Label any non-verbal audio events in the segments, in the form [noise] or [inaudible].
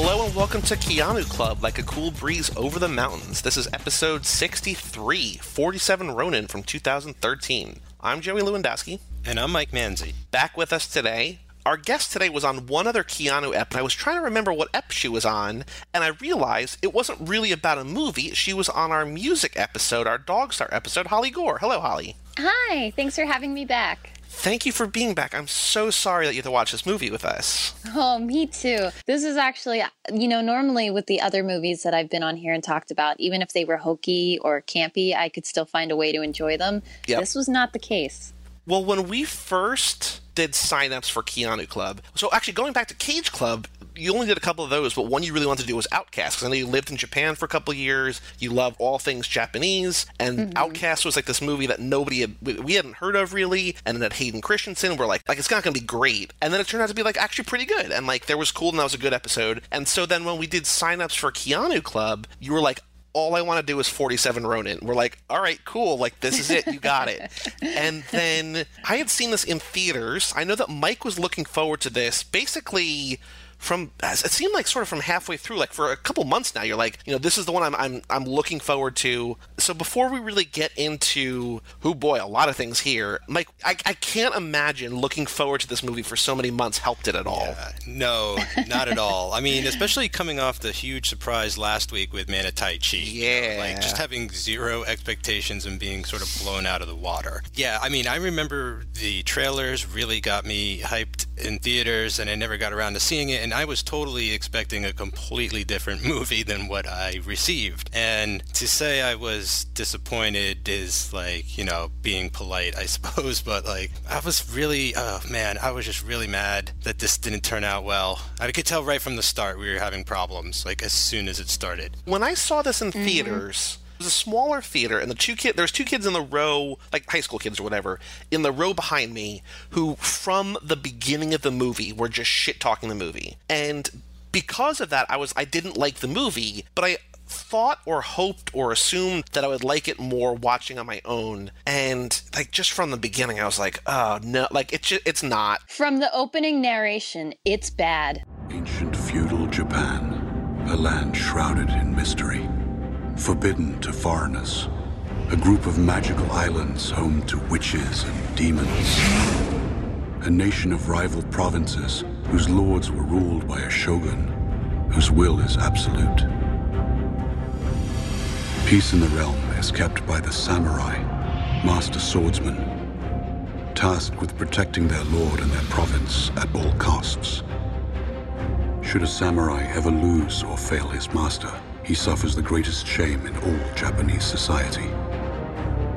Hello and welcome to Keanu Club, like a cool breeze over the mountains. This is episode 63, 47 Ronin from 2013. I'm Joey Lewandowski. And I'm Mike Manzi. Back with us today. Our guest today was on one other Keanu ep, and I was trying to remember what ep she was on, and I realized it wasn't really about a movie. She was on our music episode, our Dogstar episode, Holly Gore. Hello, Holly. Hi, thanks for having me back. Thank you for being back. I'm so sorry that you had to watch this movie with us. Oh, me too. This is actually, you know, normally with the other movies that I've been on here and talked about, even if they were hokey or campy, I could still find a way to enjoy them. Yep. This was not the case. Well, when we first did signups for Keanu Club, so actually going back to Cage Club, you only did a couple of those, but one you really wanted to do was Outcast because I know you lived in Japan for a couple of years. You love all things Japanese, and mm-hmm. Outcast was like this movie that nobody had we, hadn't heard of really, and then had Hayden Christensen. We're like, like it's not going to be great, and then it turned out to be like actually pretty good, and like there was cool, and that was a good episode. And so then when we did signups for Keanu Club, you were like, all I want to do is 47 Ronin. We're like, all right, cool. Like, this is it. You got it. [laughs] and then I had seen this in theaters. I know that Mike was looking forward to this basically from it seemed like sort of from halfway through like for a couple months now you're like you know this is the one I'm I'm I'm looking forward to so before we really get into who boy a lot of things here Mike I, I can't imagine looking forward to this movie for so many months helped it at all Uh, no, not at all. I mean, especially coming off the huge surprise last week with Man of Tai Chi. you know, Yeah. like just having zero expectations and being sort of blown out of the water. Yeah, I mean, I remember the trailers really got me hyped in theaters and I never got around to seeing it. And I was totally expecting a completely different [laughs] movie than what I received. And to say I was disappointed is like, you know, being polite, I [laughs] suppose. But like, I was really, oh man, I was just really mad that this didn't turn out well. I could tell right from the start we were having problems, like as soon as it started. when I saw this in mm-hmm. theaters, it was a smaller theater, and the two kid there's two kids in the row, like high school kids or whatever, in the row behind me, who from the beginning of the movie were just shit talking the movie, and because of that, I was I didn't like the movie, but I thought or hoped or assumed that I would like it more watching on my own, and like just from the beginning, I was like, oh no, like it's just, it's not. From the opening narration, it's bad. Ancient feudal Japan, a land shrouded in mystery, forbidden to foreigners, a group of magical islands home to witches and demons, a nation of rival provinces whose lords were ruled by a shogun whose will is absolute. Peace in the realm is kept by the samurai, master swordsmen, tasked with protecting their lord and their province at all costs. Should a samurai ever lose or fail his master, he suffers the greatest shame in all Japanese society.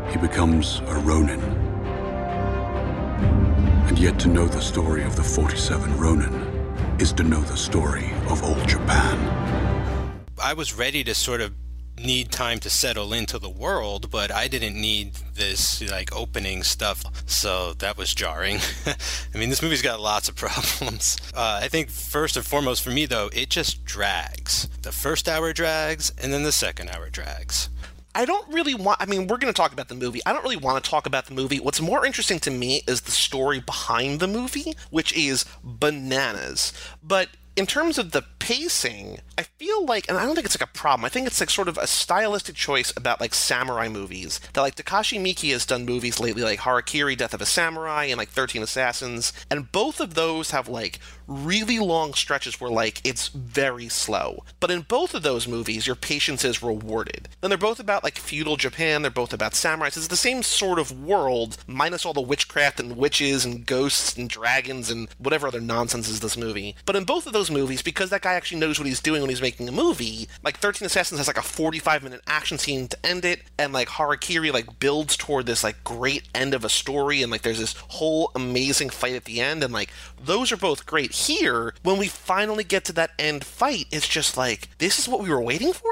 He becomes a ronin. And yet to know the story of the 47 ronin is to know the story of old Japan. I was ready to sort of need time to settle into the world, but I didn't need this like opening stuff, so that was jarring. [laughs] I mean, this movie's got lots of [laughs] problems. Uh, I think first and foremost for me though, it just drags. The first hour drags, and then the second hour drags. I don't really want. I mean, we're going to talk about the movie. I don't really want to talk about the movie. What's more interesting to me is the story behind the movie, which is bananas. But in terms of the pacing, I feel like, and I don't think it's like a problem. I think it's like sort of a stylistic choice about like samurai movies. That like Takashi Miike has done movies lately, like Harakiri, Death of a Samurai, and like Thirteen Assassins, and both of those have like really long stretches where like it's very slow. But in both of those movies, your patience is rewarded. And they're both about like feudal Japan. They're both about samurais. It's the same sort of world, minus all the witchcraft and witches and ghosts and dragons and whatever other nonsense is this movie. But in both of those movies, because that guy actually knows what he's doing when he's making a movie, like 13 Assassins has like a 45 minute action scene to end it, and like Harakiri like builds toward this like great end of a story, and like there's this whole amazing fight at the end, and like those are both great. Here, when we finally get to that end fight, it's just like this is what we were waiting for.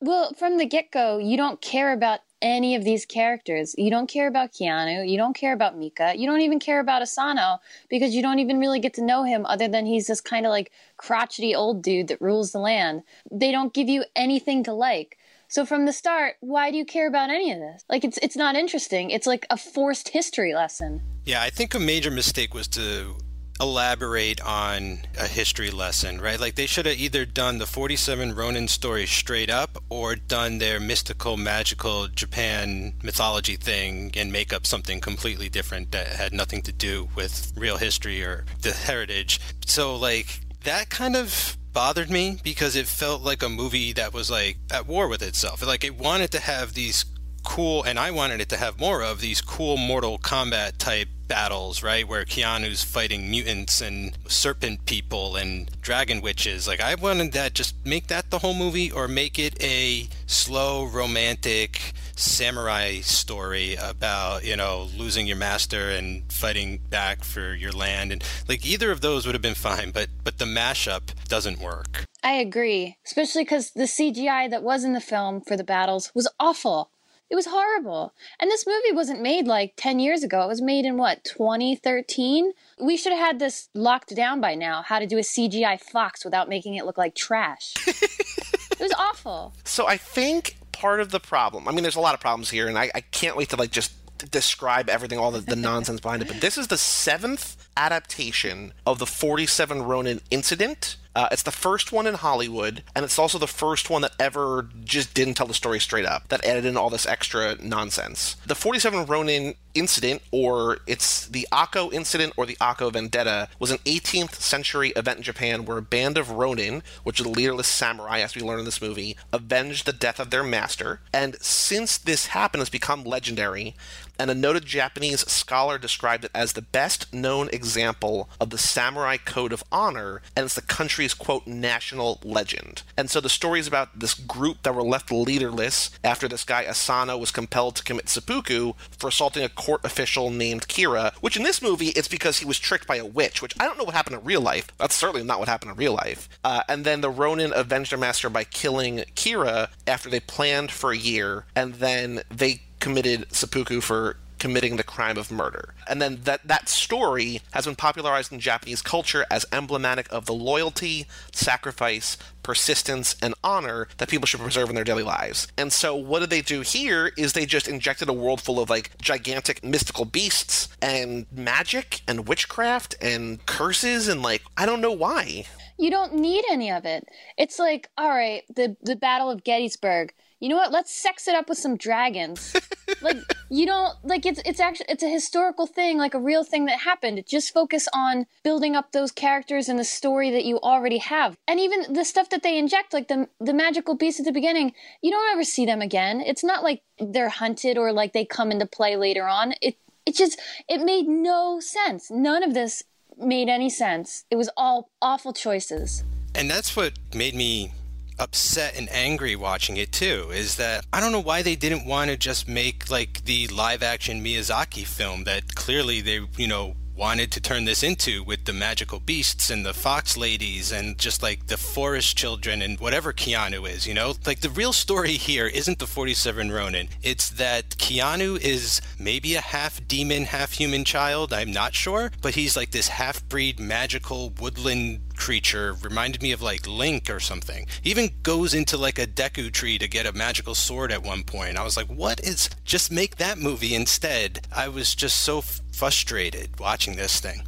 Well, from the get go, you don't care about any of these characters. You don't care about Keanu. You don't care about Mika. You don't even care about Asano because you don't even really get to know him other than he's this kind of like crotchety old dude that rules the land. They don't give you anything to like. So from the start, why do you care about any of this? Like it's it's not interesting. It's like a forced history lesson. Yeah, I think a major mistake was to elaborate on a history lesson, right? Like they should have either done the 47 Ronin story straight up or done their mystical, magical Japan mythology thing and make up something completely different that had nothing to do with real history or the heritage. So, like, that kind of bothered me because it felt like a movie that was like at war with itself. Like it wanted to have these cool, and I wanted it to have more of these cool Mortal Kombat type battles, right? Where Keanu's fighting mutants and serpent people and dragon witches. Like, I wanted that, just make that the whole movie or make it a slow, romantic samurai story about, you know, losing your master and fighting back for your land. And like, either of those would have been fine, but, but the mashup doesn't work. I agree, especially because the CGI that was in the film for the battles was awful. It was horrible. And this movie wasn't made like 10 years ago. It was made in what, 2013? We should have had this locked down by now how to do a CGI fox without making it look like trash. [laughs] it was awful. So I think part of the problem, I mean, there's a lot of problems here, and I, I can't wait to like just describe everything, all the, the [laughs] nonsense behind it. But this is the seventh adaptation of the 47 Ronin incident. Uh, it's the first one in Hollywood, and it's also the first one that ever just didn't tell the story straight up, that added in all this extra nonsense. The 47 Ronin incident, or it's the Ako incident or the Ako vendetta, was an 18th century event in Japan where a band of Ronin, which are the leaderless samurai, as we learn in this movie, avenged the death of their master. And since this happened, it's become legendary and a noted Japanese scholar described it as the best known example of the samurai code of honor, and it's the country's quote national legend. And so the story is about this group that were left leaderless after this guy Asano was compelled to commit seppuku for assaulting a court official named Kira, which in this movie it's because he was tricked by a witch, which I don't know what happened in real life. That's certainly not what happened in real life. Uh, and then the Ronin avenged their master by killing Kira after they planned for a year, and then they committed seppuku for committing the crime of murder. And then that that story has been popularized in Japanese culture as emblematic of the loyalty, sacrifice, persistence, and honor that people should preserve in their daily lives. And so what did they do here is they just injected a world full of like gigantic mystical beasts and magic and witchcraft and curses and like I don't know why. You don't need any of it. It's like, all right, the the Battle of Gettysburg you know what? Let's sex it up with some dragons. [laughs] like you don't like it's it's actually it's a historical thing, like a real thing that happened. Just focus on building up those characters and the story that you already have. And even the stuff that they inject, like the the magical beasts at the beginning, you don't ever see them again. It's not like they're hunted or like they come into play later on. It it just it made no sense. None of this made any sense. It was all awful choices. And that's what made me upset and angry watching it too is that I don't know why they didn't want to just make like the live action Miyazaki film that clearly they, you know, wanted to turn this into with the magical beasts and the fox ladies and just like the forest children and whatever Keanu is, you know? Like the real story here isn't the 47 Ronin. It's that Keanu is maybe a half demon, half human child, I'm not sure, but he's like this half breed magical woodland creature reminded me of like Link or something. He even goes into like a Deku tree to get a magical sword at one point. I was like, what is just make that movie instead? I was just so frustrated watching this thing.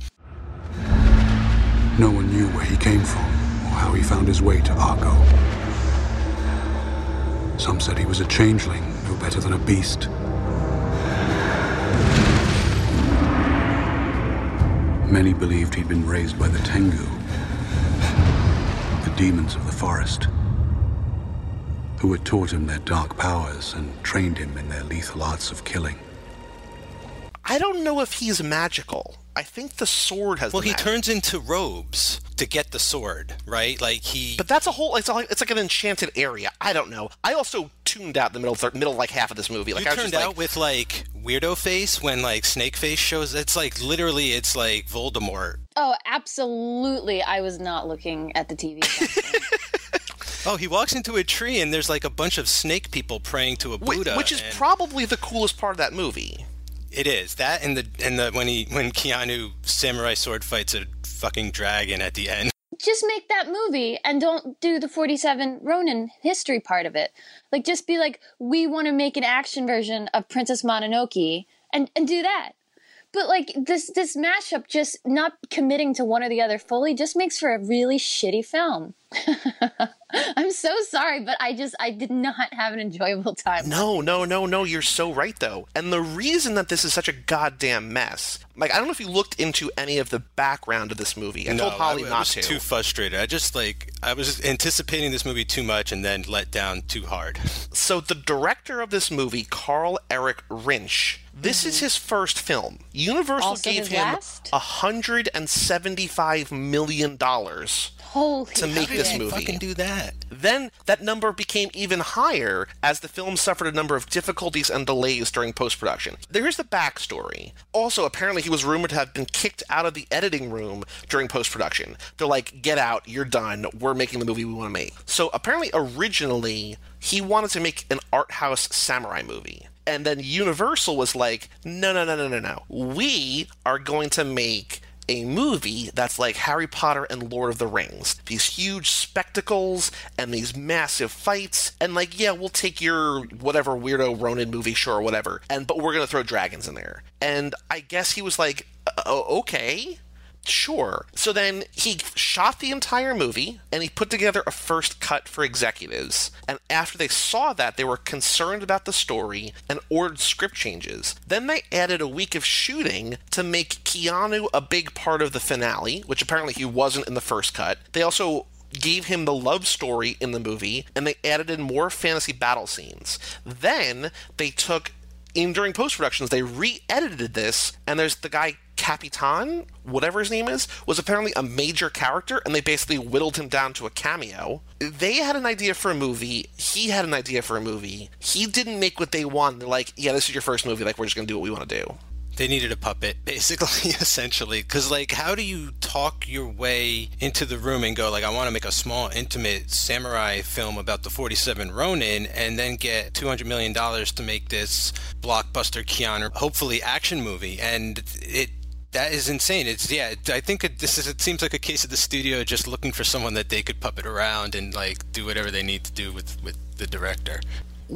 No one knew where he came from or how he found his way to Ako. Some said he was a changeling, no better than a beast. Many believed he'd been raised by the Tengu, the demons of the forest, who had taught him their dark powers and trained him in their lethal arts of killing. I don't know if he's magical. I think the sword has. Well, the he magic. turns into robes to get the sword, right? Like he. But that's a whole. It's like it's like an enchanted area. I don't know. I also tuned out the middle third, middle like half of this movie. Like you I was turned just out like, with like weirdo face when like snake face shows. It's like literally, it's like Voldemort. Oh, absolutely. I was not looking at the TV. [laughs] Oh, he walks into a tree and there's like a bunch of snake people praying to a Buddha. which is and probably the coolest part of that movie. It is that and the and the when he when Keanu samurai sword fights a fucking dragon at the end. just make that movie and don't do the 47 Ronin history part of it. Like, just be like, we want to make an action version of Princess Mononoke and, and do that. But like this this mashup just not committing to one or the other fully just makes for a really shitty film. [laughs] I'm so sorry, but I just I did not have an enjoyable time. No, no, no, no. You're so right, though. And the reason that this is such a goddamn mess, like I don't know if you looked into any of the background of this movie. I no, told Holly I, I not was to. too frustrated. I just like I was anticipating this movie too much and then let down too hard. So the director of this movie, Carl Erik Rinsch, this is his first film. Universal Mm-hmm. Also gave him last? a hundred and seventy-five million dollars Holy to make How did this they movie. Fucking do that. Then that number became even higher as the film suffered a number of difficulties and delays during post production. There's the backstory. Also, apparently, he was rumored to have been kicked out of the editing room during post production. They're like, get out, you're done, we're making the movie we want to make. So apparently, originally, he wanted to make an art house samurai movie. And then Universal was like, no, no, no, no, no, no. We are going to make a movie that's like Harry Potter and Lord of the Rings. These huge spectacles and these massive fights. And like, yeah, we'll take your whatever weirdo Ronin movie, sure, whatever. And but we're gonna throw dragons in there. And I guess he was like, "Uh, okay. Sure. So then he shot the entire movie and he put together a first cut for executives. And after they saw that, they were concerned about the story and ordered script changes. Then they added a week of shooting to make Keanu a big part of the finale, which apparently he wasn't in the first cut. They also gave him the love story in the movie and they added in more fantasy battle scenes. Then they took in during post productions they re-edited this and there's the guy Capitan, whatever his name is, was apparently a major character, and they basically whittled him down to a cameo. They had an idea for a movie. He had an idea for a movie. He didn't make what they wanted. They're like, yeah, this is your first movie. Like, we're just going to do what we want to do. They needed a puppet, [laughs] basically, [laughs] essentially. Because, like, how do you talk your way into the room and go, like, I want to make a small, intimate samurai film about the 47 Ronin and then get $200 million to make this blockbuster Keanu, hopefully, action movie? And it. That is insane. It's yeah. I think it, this is. It seems like a case of the studio just looking for someone that they could puppet around and like do whatever they need to do with with the director.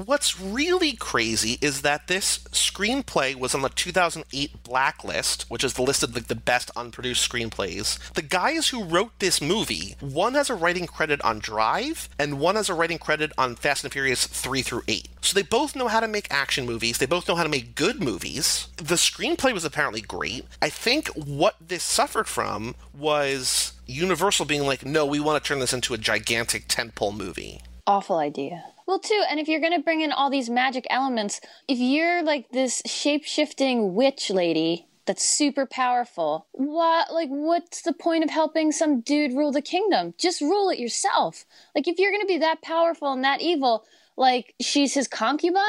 What's really crazy is that this screenplay was on the 2008 Blacklist, which is the list of like the best unproduced screenplays. The guys who wrote this movie, one has a writing credit on Drive, and one has a writing credit on Fast and Furious 3 through 8. So they both know how to make action movies. They both know how to make good movies. The screenplay was apparently great. I think what this suffered from was Universal being like, no, we want to turn this into a gigantic tentpole movie. Awful idea. Well, too, and if you're going to bring in all these magic elements, if you're like this shape shifting witch lady that's super powerful, what, like, what's the point of helping some dude rule the kingdom? Just rule it yourself. Like, if you're going to be that powerful and that evil, like, she's his concubine?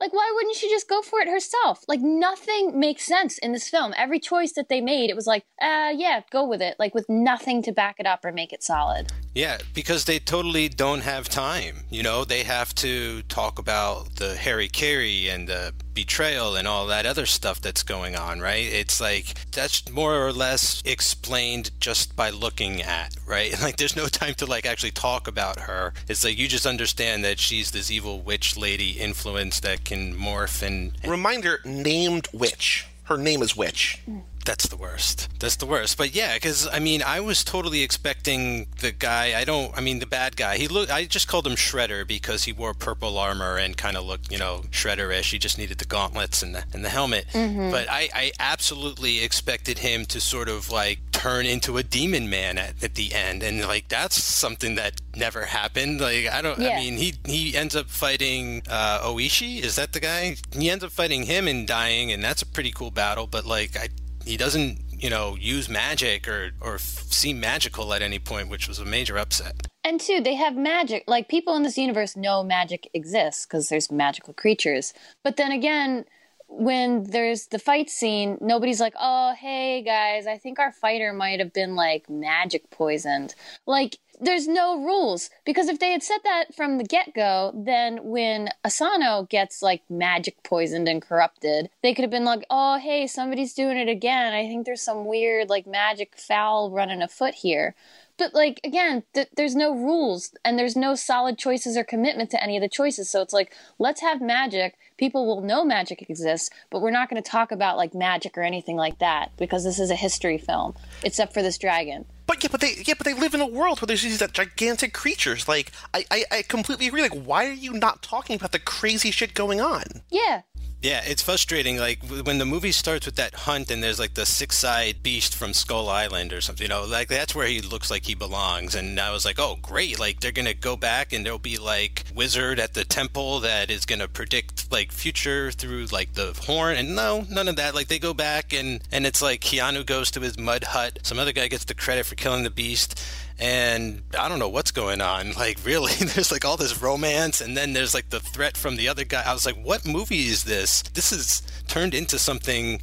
Like, why wouldn't she just go for it herself? Like, nothing makes sense in this film. Every choice that they made, it was like, uh, yeah, go with it. Like, with nothing to back it up or make it solid. Yeah, because they totally don't have time. You know, they have to talk about the harakiri and the betrayal and all that other stuff that's going on, right? It's like that's more or less explained just by looking at, right? [laughs] Like there's no time to like actually talk about her. It's like you just understand that she's this evil witch lady influence that can morph and Reminder named Witch. Her name is Witch. Hmm. That's the worst. That's the worst. But yeah, because I mean, I was totally expecting the guy. I don't. I mean, the bad guy. He looked. I just called him Shredder because he wore purple armor and kind of looked, you know, Shredder-ish. He just needed the gauntlets and the and the helmet. But I, I absolutely expected him to sort of like turn into a demon man at, at the end, and like that's something that never happened. Like I don't. Yeah. I mean, he he ends up fighting uh, Oishi. Is that the guy? He ends up fighting him and dying, and that's a pretty cool battle. But like, I he doesn't you know use magic or or seem magical at any point, which was a major upset. And two, they have magic. Like people in this universe know magic exists because there's magical creatures. But then again, when there's the fight scene, nobody's like, "Oh, hey guys, I think our fighter might have been like magic poisoned." Like there's no rules because if they had said that from the get-go, then when Asano gets like magic poisoned and corrupted, they could have been like, "Oh, hey, somebody's doing it again. I think there's some weird like magic foul running afoot here." But like again, th- there's no rules and there's no solid choices or commitment to any of the choices. So it's like let's have magic. People will know magic exists, but we're not going to talk about like magic or anything like that because this is a history film, except for this dragon. But yeah, but they yeah, but they live in a world where there's these uh, gigantic creatures. Like I, I, I completely agree. Like, why are you not talking about the crazy shit going on? Yeah, Yeah, it's frustrating. Like when the movie starts with that hunt, and there's like the six-eyed beast from Skull Island or something. You know, like that's where he looks like he belongs. And I was like, oh, great! Like they're gonna go back, and there'll be like wizard at the temple that is gonna predict like future through like the horn. And no, none of that. Like they go back, and and it's like Keanu goes to his mud hut. Some other guy gets the credit for killing the beast and I don't know what's going on. [laughs] Like, really, [laughs] there's like all this romance, and then there's like the threat from the other guy. I was like, what movie is this? This is turned into something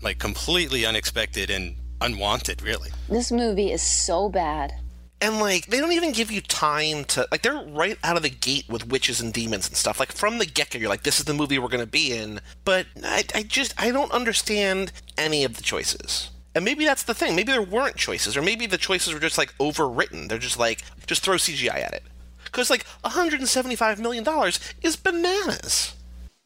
like completely unexpected and unwanted, really. this movie is so bad. And like they don't even give you time to like they're right out of the gate with witches and demons and stuff. Like from the get go, you're like, this is the movie we're gonna be in. But I, I just I don't understand any of the choices. And maybe that's the thing. Maybe there weren't choices, or maybe the choices were just like overwritten. They're just like just throw CGI at it. Because like 175 million dollars is bananas.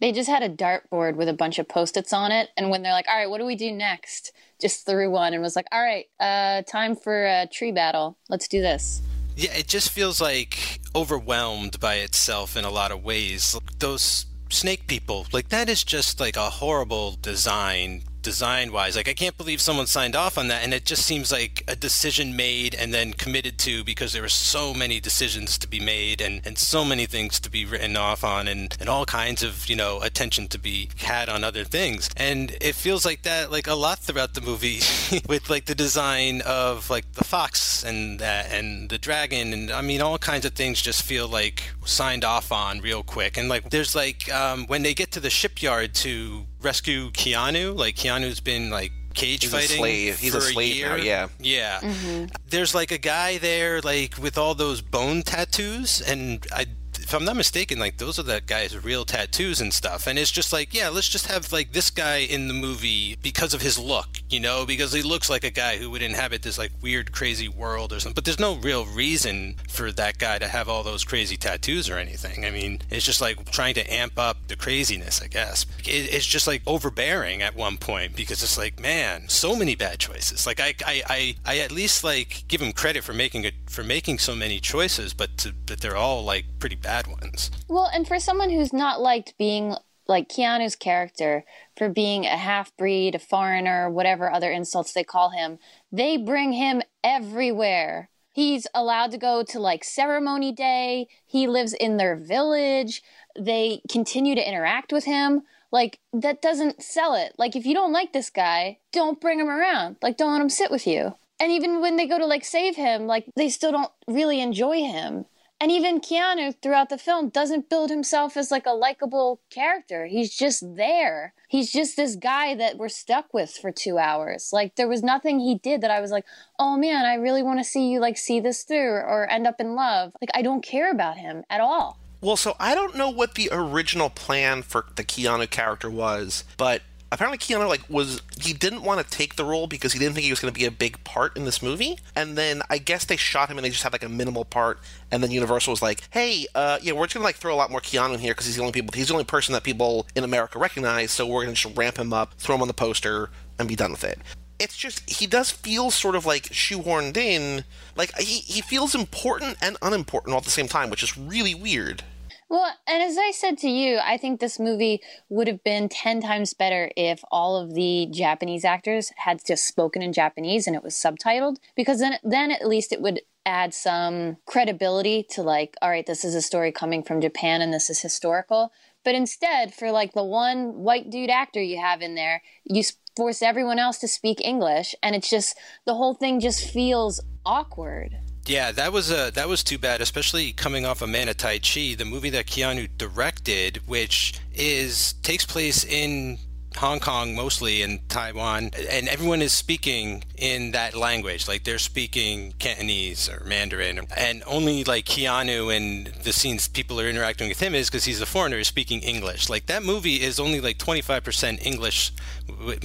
They just had a dartboard with a bunch of post-its on it, and when they're like, "All right, what do we do next?" Just threw one and was like, "All right, uh, time for a tree battle. Let's do this." Yeah, it just feels like overwhelmed by itself in a lot of ways. Those snake people, like that is just like a horrible design design wise like i can't believe someone signed off on that and it just seems like a decision made and then committed to because there were so many decisions to be made and, and so many things to be written off on and, and all kinds of you know attention to be had on other things. And it feels like that like a lot throughout the movie [laughs] with like the design of like the fox and that and the dragon and i mean all kinds of things just feel like signed off on real quick. And like there's like um, when they get to the shipyard to rescue Keanu. Like Keanu's been like cage He's a fighting. slave. He's a for slave year. now, yeah. Yeah. Mm-hmm. There's like a guy there, like with all those bone tattoos, and I. If I'm not mistaken, like those are that guy's real tattoos and stuff, and it's just like, yeah, let's just have like this guy in the movie because of his look, you know, because he looks like a guy who would inhabit this like weird, crazy world or something. But there's no real reason for that guy to have all those crazy tattoos or anything. I mean, it's just like trying to amp up the craziness, I guess. It, it's just like overbearing at one point because it's like, man, so many bad choices. Like I, I, I, I at least like give him credit for making it for making so many choices, but to, but they're all like pretty bad ones. Well, and for someone who's not liked being like Keanu's character for being a half breed, a foreigner, whatever other insults they call him, they bring him everywhere. He's allowed to go to like ceremony day. He lives in their village. They continue to interact with him. Like, that doesn't sell it. Like, if you don't like this guy, don't bring him around. Like, don't let him sit with you. And even when they go to like save him, like, they still don't really enjoy him. And even Keanu throughout the film doesn't build himself as like a likable character. He's just there. He's just this guy that we're stuck with for two hours. Like there was nothing he did that I was like, oh man, I really want to see you like see this through or end up in love. Like I don't care about him at all. Well, so I don't know what the original plan for the Keanu character was, but apparently Keanu like was he didn't want to take the role because he didn't think he was going to be a big part in this movie. And then I guess they shot him and they just had like a minimal part. And then Universal was like, "Hey, uh, yeah, we're just gonna like throw a lot more Keanu in here because he's the only people he's the only person that people in America recognize. So we're gonna just ramp him up, throw him on the poster, and be done with it." It's just he does feel sort of like shoehorned in, like he he feels important and unimportant all at the same time, which is really weird. Well, and as I said to you, I think this movie would have been 10 times better if all of the Japanese actors had just spoken in Japanese and it was subtitled because then then at least it would add some credibility to like all right, this is a story coming from Japan and this is historical. But instead, for like the one white dude actor you have in there, you force everyone else to speak English and it's just the whole thing just feels awkward. Yeah, that was a that was too bad, especially coming off of Man of Tai Chi, the movie that Keanu directed, which is takes place in Hong Kong mostly and Taiwan, and everyone is speaking in that language. Like they're speaking Cantonese or Mandarin, and only like Keanu and the scenes people are interacting with him is because he's a foreigner is speaking English. Like that movie is only like 25% English,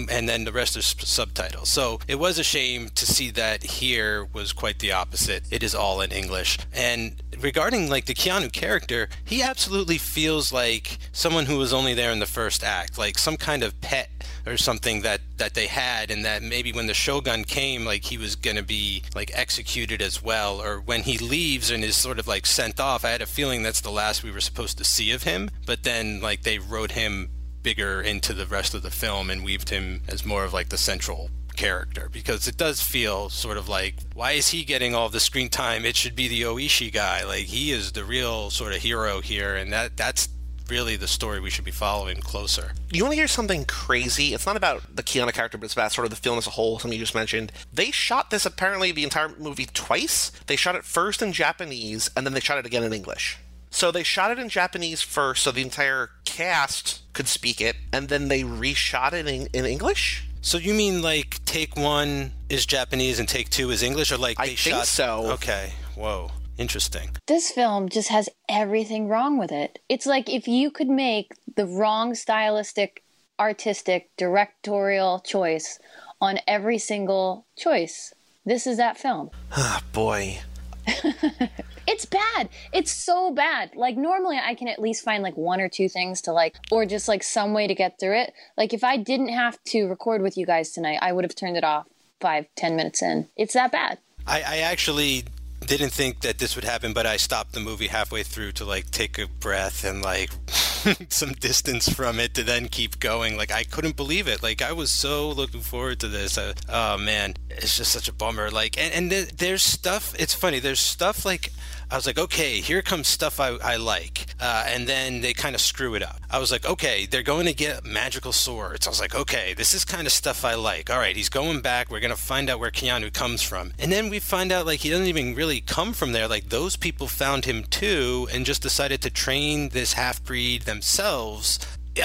and then the rest is subtitles. So it was a shame to see that here was quite the opposite. It is all in English. And regarding like the Keanu character, he absolutely feels like someone who was only there in the first act, like some kind of pet or something that that they had and that maybe when the shogun came like he was going to be like executed as well or when he leaves and is sort of like sent off. I had a feeling that's the last we were supposed to see of him but then like they wrote him bigger into the rest of the film and weaved him as more of like the central character because it does feel sort of like why is he getting all the screen time it should be the oishi guy like he is the real sort of hero here and that that's really the story we should be following closer. You want to hear something crazy? It's not about the Keanu character, but it's about sort of the film as a whole, something you just mentioned. They shot this apparently the entire movie twice. They shot it first in Japanese, and then they shot it again in English. So they shot it in Japanese first, so the entire cast could speak it, and then they reshot it in, in English? So you mean like take one is Japanese and take two is English, or like I they think shot? so. Okay. Whoa. Interesting. This film just has everything wrong with it. It's like if you could make the wrong stylistic, artistic, directorial choice on every single choice. This is that film. Ah, boy. [laughs] It's bad. It's so bad. Like normally I can at least find like one or two things to like or just like some way to get through it. Like if I didn't have to record with you guys tonight, I would have turned it off five, ten minutes in. It's that bad. I, I actually didn't think that this would happen, but I stopped the movie halfway through to like take a breath and like [laughs] some distance from it to then keep going. Like I couldn't believe it. Like I was so looking forward to this. Uh, oh man, it's just such a bummer. Like and, and th- there's stuff. It's funny. There's stuff like I was like, okay, here comes stuff I, I like. Uh, and then they kind of screw it up. I was like, okay, they're going to get magical swords. I was like, okay, this is kind of stuff I like. All right, he's going back. We're going to find out where Keanu comes from. And then we find out, like, he doesn't even really come from there. Like, those people found him too and just decided to train this half breed themselves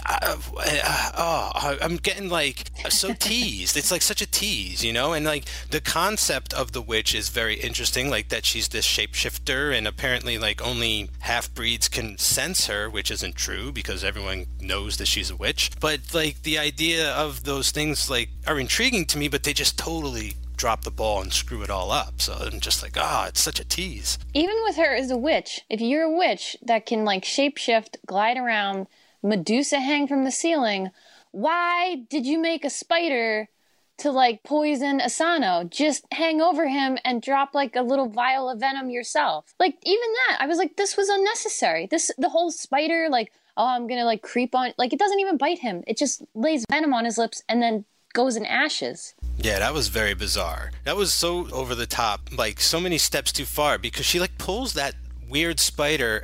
uh, oh, I'm getting like so [laughs] teased. It's like such a tease, you know? And like the concept of the witch is very interesting, like that she's this shapeshifter, and apparently, like, only half breeds can sense her, which isn't true because everyone knows that she's a witch. But like the idea of those things, like, are intriguing to me, but they just totally drop the ball and screw it all up. So I'm just like, ah, oh, it's such a tease. Even with her as a witch, if you're a witch that can like shapeshift, glide around, Medusa hang from the ceiling, why did you make a spider to like poison Asano? Just hang over him and drop like a little vial of venom yourself. Like even that, I was like, this was unnecessary. This the whole spider, like, oh, I'm gonna like creep on like it doesn't even bite him. It just lays venom on his lips and then goes in ashes. Yeah, that was very bizarre. That was so over the top, like so many steps too far because she like pulls that weird spider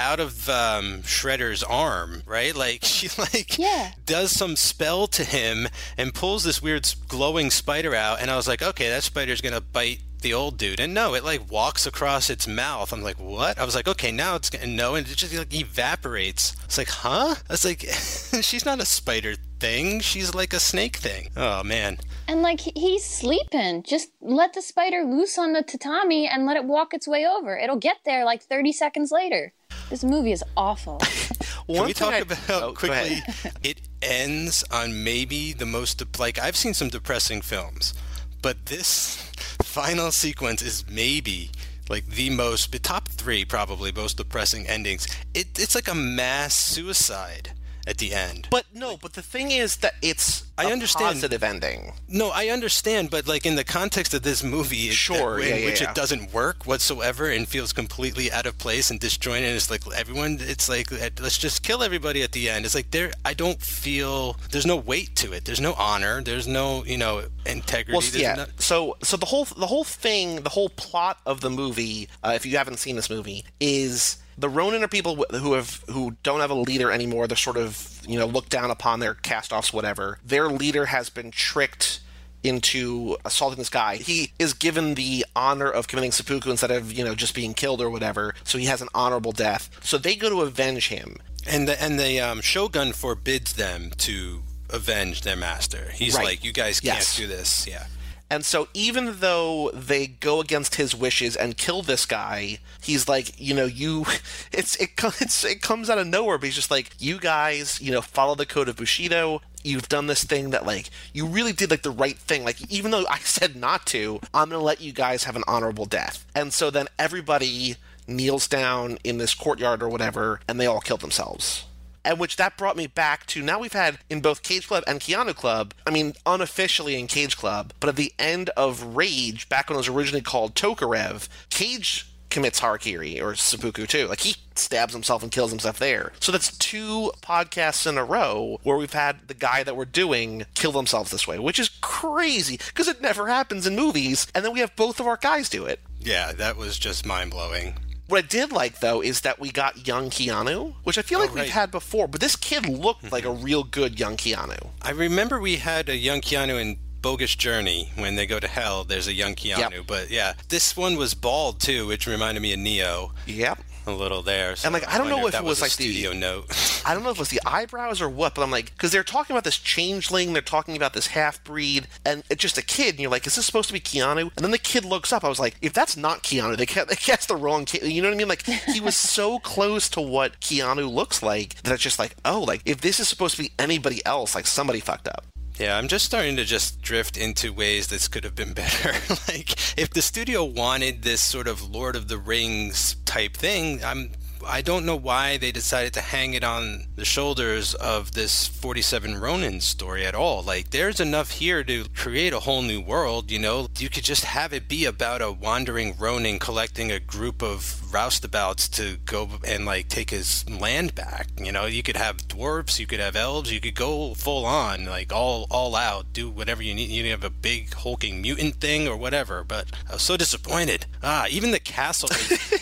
out of um, Shredder's arm, right? Like [laughs] she like yeah. does some spell to him and pulls this weird glowing spider out, and I was like, okay, that spider's gonna bite the old dude, and no, it like walks across its mouth. I'm like, what? I was like, okay, now it's gonna no, and it just like evaporates. It's like, huh? I was like, [laughs] she's not a spider thing. She's like a snake thing. Oh man. And like he's sleeping. Just let the spider loose on the tatami and let it walk its way over. It'll get there like 30 seconds later. This movie is awful. [laughs] Can we talk I, about oh, quickly? [laughs] it ends on maybe the most like I've seen some depressing films, but this final sequence is maybe like the most the top three probably most depressing endings. It, it's like a mass suicide at the end. But no, but the thing is that it's I understand positive ending. No, I understand, but like in the context of this movie, sure, that, in yeah, which yeah. it doesn't work whatsoever and feels completely out of place and disjointed. And it's like everyone, it's like let's just kill everybody at the end. It's like there, I don't feel there's no weight to it. There's no honor. There's no you know integrity. Well, yeah. No... so so the whole the whole thing, the whole plot of the movie, uh, if you haven't seen this movie, is the Ronin are people who have who don't have a leader anymore. They're sort of you know looked down upon. Their cast-offs, whatever. Their leader has been tricked into assaulting this guy. He is given the honor of committing seppuku instead of you know just being killed or whatever. So he has an honorable death. So they go to avenge him. And the and the um, shogun forbids them to avenge their master. He's Right. like, you guys can't do this. Yeah. And so even though they go against his wishes and kill this guy, he's like, you know, you [laughs] it's it it's, it comes out of nowhere, but he's just like, you guys, you know, follow the code of Bushido. You've done this thing that like you really did like the right thing. Like even though I [laughs] said not to, I'm going to let you guys have an honorable death. And so then everybody kneels down in this courtyard or whatever and they all kill themselves and which that brought me back to now we've had in both Cage Club and Keanu Club, I mean, unofficially in Cage Club, but at the end of Rage, back when it was originally called Tokarev, Cage commits harakiri or seppuku too. Like he stabs himself and kills himself there. So that's two podcasts in a row where we've had the guy that we're doing kill themselves this way, which is crazy because it never happens in movies. And then we have both of our guys do it. Yeah, that was just mind blowing. What I did like though is that we got young Keanu, which I feel oh, like right. we've had before, but this kid looked like a mm-hmm. real good young Keanu. I remember we had a young Keanu in Bogus Journey when they go to hell. There's a young Keanu, Yep. but yeah, this one was bald too, which reminded me of Neo Yep. A little there. So And, like, I don't know if that it was, a like, the- studio note. [laughs] I don't know if it was the eyebrows or what, but I'm like, because they're talking about this changeling, they're talking about this half breed, and it's just a kid, and you're like, is this supposed to be Keanu? And then the kid looks up. I was like, if that's not Keanu, they ca- [laughs] they cast the wrong kid. You know what I mean? Like he was [laughs] so close to what Keanu looks like that it's just like, oh, like if this is supposed to be anybody else, like somebody fucked up. Yeah, I'm just starting to just drift into ways this could have been [laughs] better. like if the studio wanted this sort of Lord of the Rings type thing, I'm I don't know why they decided to hang it on the shoulders of this 47 Ronin story at all. Like there's enough here to create a whole new world, you know. You could just have it be about a wandering Ronin collecting a group of roustabouts to go and like take his land back. You know, you could have dwarves, you could have elves, you could go full on, like all all out, do whatever you need. You have a big hulking mutant thing or whatever. But I was so disappointed. Ah, even the castle.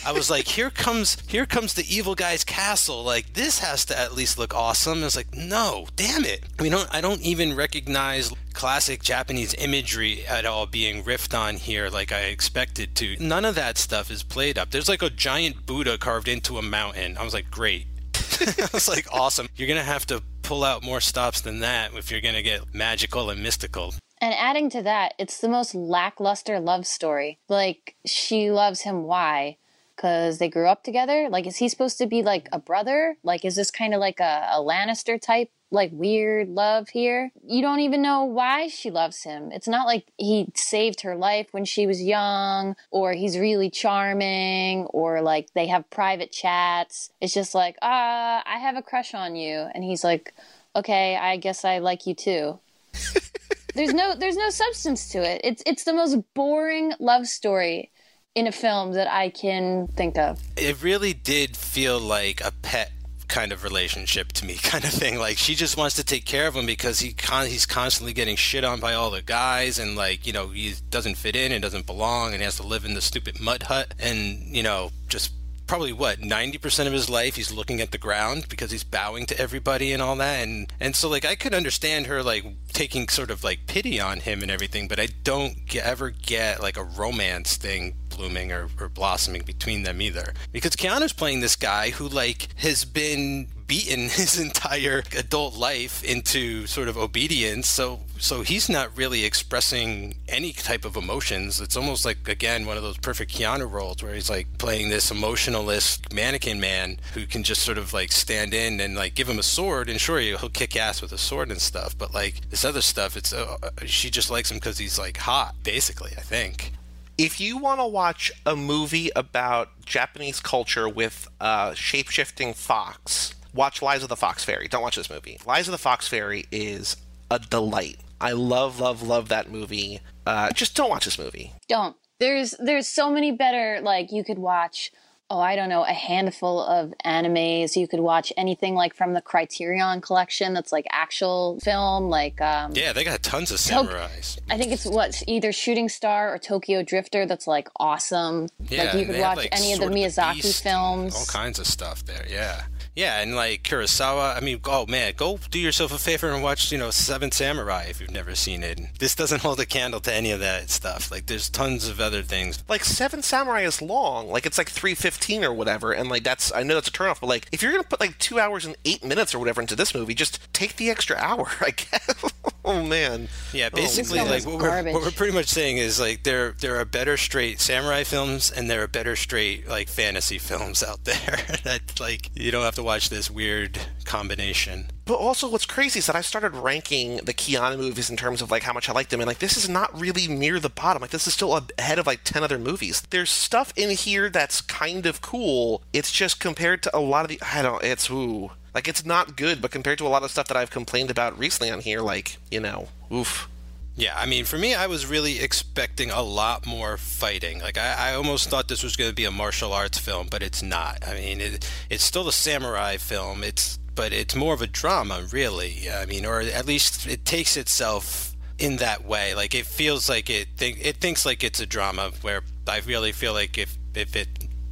I was like, here comes here comes the evil guy's castle. Like this has to at least look awesome. It's like, no, damn it. We don't. I don't even recognize classic Japanese imagery at all being riffed on here like I expected to. None of that stuff is played up. There's like a giant Buddha carved into a mountain. I was like, great. [laughs] I was like, awesome. You're gonna have to pull out more stops than that if you're gonna get magical and mystical. And adding to that, it's the most lackluster love story. Like, she loves him. Why? Because they grew up together? Like, is he supposed to be like a brother? Like, is this kind of like a, a Lannister type, like weird love here? You don't even know why she loves him. It's not like he saved her life when she was young, or he's really charming, or like they have private chats. It's just like, ah, I have a crush on you. And he's like, okay, I guess I like you too [laughs] there's no there's no substance to it. It's it's the most boring love story in a film that I can think of. It really did feel like a pet kind of relationship to me [laughs] kind of thing. Like she just wants to take care of him because he con- he's constantly getting shit on by all the guys and like you know he doesn't fit in and doesn't belong and has to live in the stupid mud hut. And you know just probably what 90% of his life he's looking at the ground because he's bowing to everybody and all that. And and so like I could understand her like taking sort of like pity on him and everything but I don't ever get like a romance thing blooming or, or blossoming between them either. Because Keanu's playing this guy who like has been beaten [laughs] his entire adult life into sort of obedience. So so he's not really expressing any type of emotions. It's almost like again one of those perfect Keanu roles where he's like playing this emotionalist mannequin man who can just sort of like stand in and like give him a sword. And sure he'll kick ass with a sword and stuff but like this other stuff it's uh, she just likes him because he's like hot basically I think If you want to watch a movie about Japanese culture with a shape shifting fox, watch Lies of the Fox Fairy. Don't watch this movie. Lies of the Fox Fairy is a delight. I love, love, love that movie. Uh, just don't watch this movie. Don't. There's there's so many better like you could watch oh, I don't know, a handful of animes. You could watch anything like from the Criterion collection that's like actual film, like um yeah they got tons of samurais I think it's what either Shooting Star or Tokyo Drifter that's like awesome. Yeah, like you could have, watch like, any of the Miyazaki and films. all kinds of stuff there. Yeah, Yeah, and like Kurosawa, I mean, oh man, go do yourself a favor and watch, you know, Seven Samurai if you've never seen it. This doesn't [laughs] hold a candle to any of that stuff. Like, there's tons of other things. Like Seven Samurai is long, like it's like three fifteen or whatever, and like that's I know that's a turnoff, but like if you're gonna put like two hours and eight minutes or whatever into this movie, just take the extra hour, [laughs] I guess. oh man. Yeah, oh, basically, This film like what we're, what we're pretty much saying is like there there are better straight samurai films and there are better straight like fantasy films out there [laughs] that like you don't have to watch this weird combination. But also, what's crazy is that I started ranking the Keanu movies in terms of like how much I liked them, and like this is not really near the bottom. Like this is still ahead of like ten other movies. There's stuff in here that's kind of cool. It's just compared to a lot of the I don't. It's ooh. Like it's not good, but compared to a lot of stuff that I've complained about recently on here, like you know, oof. Yeah, I mean, for me, I was really expecting a lot more fighting. Like, I, I almost thought this was going to be a martial arts film, but it's not. I mean, it, it's still a samurai film. It's but it's more of a drama, really. I mean, or at least it takes itself in that way. Like, it feels like it think it thinks like it's a drama. Where I really feel like if if it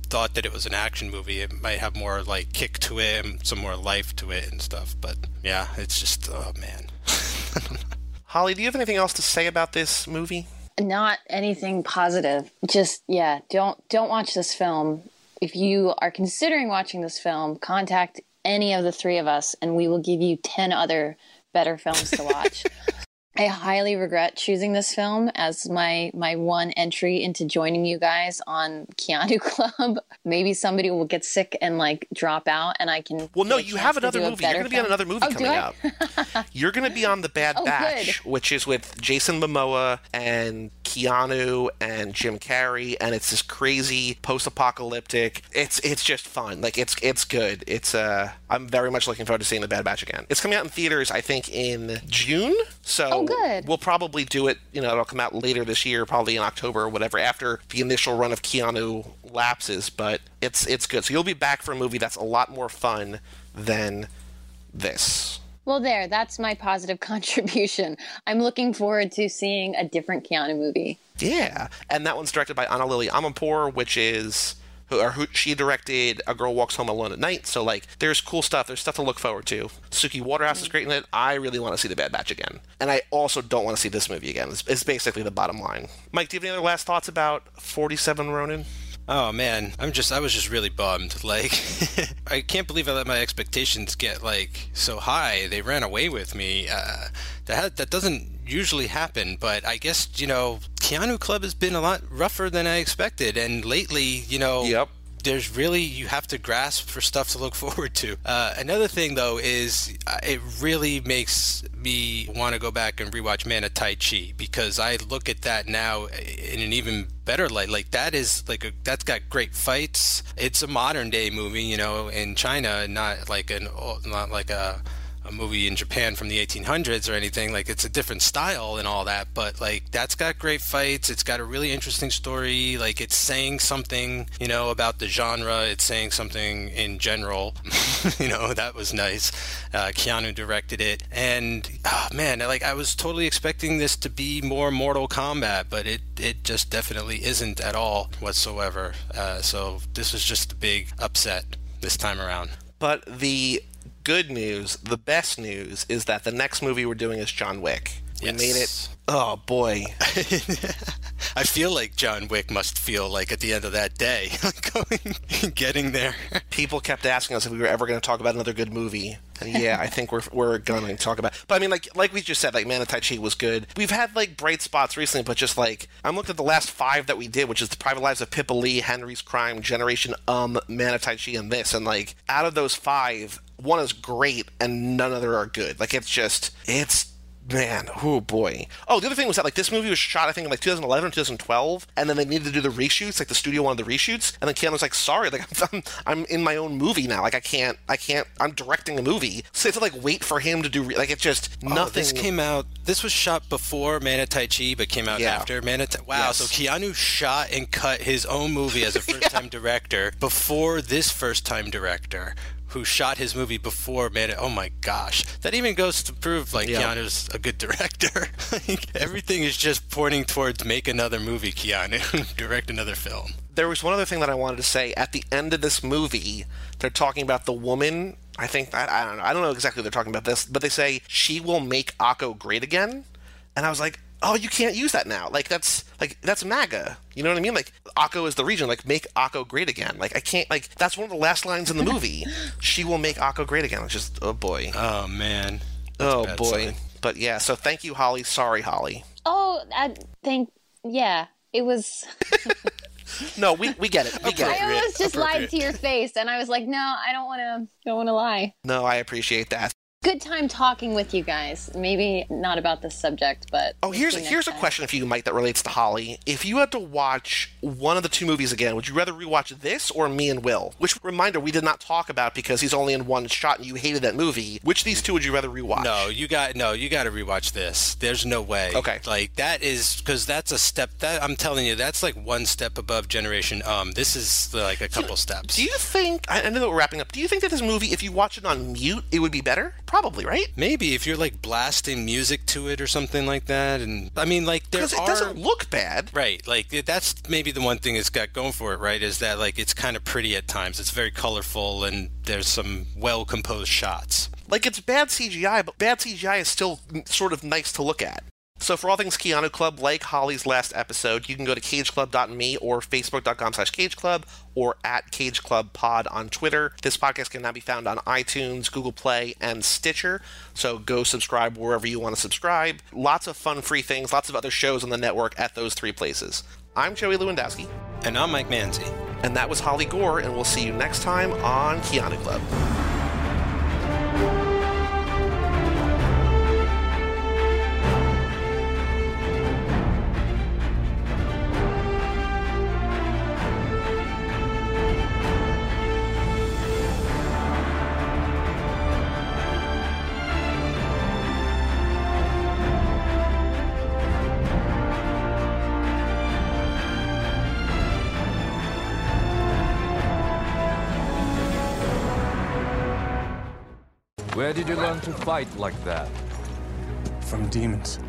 thought that it was an action movie, it might have more like kick to it and some more life to it and stuff. But yeah, it's just oh man. [laughs] Holly, do you have anything else to say about this movie? Not anything positive. Just yeah, don't don't watch this film. If you are considering watching this film, contact any of the three of us and we will give you 10 other better films to watch. [laughs] I highly regret choosing this film as my my one entry into joining you guys on Keanu [laughs] Club. Maybe somebody will get sick and like drop out, and I can. Well, no, you have another movie. You're going to be on another movie Oh, coming out. [laughs] You're going to be on The Bad Oh, Batch, good. which is with Jason Momoa and Keanu and Jim Carrey, and it's this crazy post-apocalyptic. It's it's just fun. Like it's it's good. It's uh, I'm very much looking forward to seeing The Bad Batch again. It's coming out in theaters, I think, in June. So Oh, good. we'll probably do it. You know, it'll come out later this year, probably in October or whatever, after the initial run of Keanu lapses. But it's it's good. So you'll be back for a movie that's a lot more fun than this. Well, there, that's my positive [laughs] contribution. I'm looking forward to seeing a different Keanu movie. Yeah, and that one's directed by Ana Lily Amirpour, which is who, or who she directed A Girl Walks Home Alone at Night. So like, there's cool stuff. There's stuff to look forward to. Suki Waterhouse is great in it. I really want to see The Bad Batch again, and I also don't want to see this movie again. It's, it's basically the bottom line. Mike, do you have any other last thoughts about 47 Ronin? Oh man, I'm just I was just really bummed. [laughs] Like [laughs] I can't believe I let my expectations get like so high. They ran away with me. Uh, that that doesn't usually happen, but I guess you know Keanu Club has been a lot rougher than I expected, and lately, you know, Yep. There's really you have to grasp for stuff to look [laughs] forward to. Uh, another thing though is uh, it really makes me want to go back and rewatch Man of Tai Chi because I look at that now in an even better light. Like that is like a, that's got great fights. It's a modern day movie, you know, in China, not like an not like a a movie in Japan from the 1800s or anything. Like it's a different style and all that, but like that's got great fights. It's got a really interesting story. Like it's saying something, you know, about the genre. It's saying something in general. [laughs] you know, that was nice. Uh, Keanu directed it, and oh, man, like I was totally expecting this to be more Mortal Kombat, but it it just definitely isn't at all whatsoever. Uh, so this was just a big upset this time around. But the good news, the best news, is that the next movie we're doing is John Wick. We Yes. made it. Oh boy. [laughs] I feel like John Wick must feel like at the end of that day, [laughs] going, getting there. people kept asking us if we were ever going to talk about another good movie. And yeah, I think we're we're going to talk about. But I mean, like like we just said, like Man of Tai Chi was good. We've had like bright spots recently, but just like I'm looking at the last five that we did, which is the Private Lives of Pippa Lee, Henry's Crime, Generation Um, Man of Tai Chi, and this. And like out of those five, one is great, and none other are good. Like it's just it's Man, oh boy. Oh, the other thing was that like this movie was shot, I think, in like 2011 or 2012, and then they needed to do the reshoots. Like the studio wanted the reshoots, and then Keanu was like, "Sorry, like [laughs] I'm, I'm in my own movie now. Like I can't, I can't. I'm directing a movie, so they have to like wait for him to do. Re- like it just Oh, nothing. this came out. This was shot before Man of Tai Chi, but came out Yeah. after Man of Tai. Wow. Yes. So Keanu shot and cut his own movie as a [laughs] first-time director before this first-time director, who shot his movie before made it. Oh my gosh, that even goes to prove like Yeah. Keanu's a good director. [laughs] like, everything is just pointing towards make another movie, Keanu, [laughs] direct another film. There was one other thing that I wanted to say. At the end of this movie, they're talking about the woman. I think I, I don't know. I don't know exactly what they're talking about this, but they say she will make Ako great again, and I was like, oh, you can't use that now. Like that's like that's MAGA. You know what I mean? Like Ako is the region. Like make Ako great again. Like I can't. Like that's one of the last lines in the movie. [laughs] she will make Ako great again. It's just oh boy. Oh man. That's oh boy. sign. But yeah. So thank you, Holly. Sorry, Holly. Oh, I think yeah, it was. [laughs] No, we, we get it. We get I it. almost just lied to your face, and I was like, no, I don't want to. Don't want to lie. No, I appreciate that. Good time talking with you guys. Maybe not about this subject, but Oh, we'll here's see next here's a question for you, Mike, that relates to Holly. If you had to watch one of the two movies again, would you rather rewatch this or Me and Will? Which reminder we did not talk about because he's only in one shot and you hated that movie. Which of these two would you rather rewatch? No, you got no. You got to rewatch this. There's no way. Okay. Like that is because that's a step. That I'm telling you, that's like one step above Generation Um. This is like a couple steps. Do you think? I I know that we're wrapping up. Do you think that this movie, if you watch it on mute, it would be better? Probably, right? Maybe if you're like blasting music to it or something like that, and I mean, like there it are doesn't look bad. right. Like that's maybe the one thing it's got going for it, right? Is that like it's kind of pretty at times. It's very colorful and there's some well composed shots. Like it's bad CGI, but bad CGI is still mm, sort of nice to look at. So for all things Keanu Club, like Holly's last episode, you can go to cageclub.me or facebook.com slash cageclub or at cageclubpod on Twitter. This podcast can now be found on iTunes, Google Play, and Stitcher. So go subscribe wherever you want to subscribe. Lots of fun free things, lots of other shows on the network at those three places. I'm Joey Lewandowski, And I'm Mike Manzi. and that was Holly Gore, and we'll see you next time on Keanu Club. Fight like that? From demons.